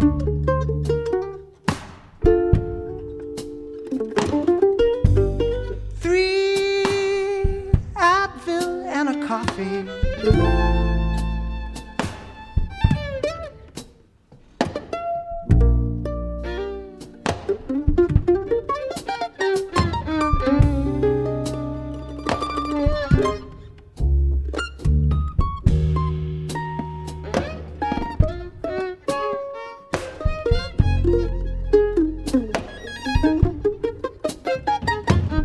whatever ailed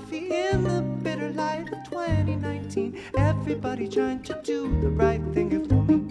coffee in the bitter light of morning. Darling,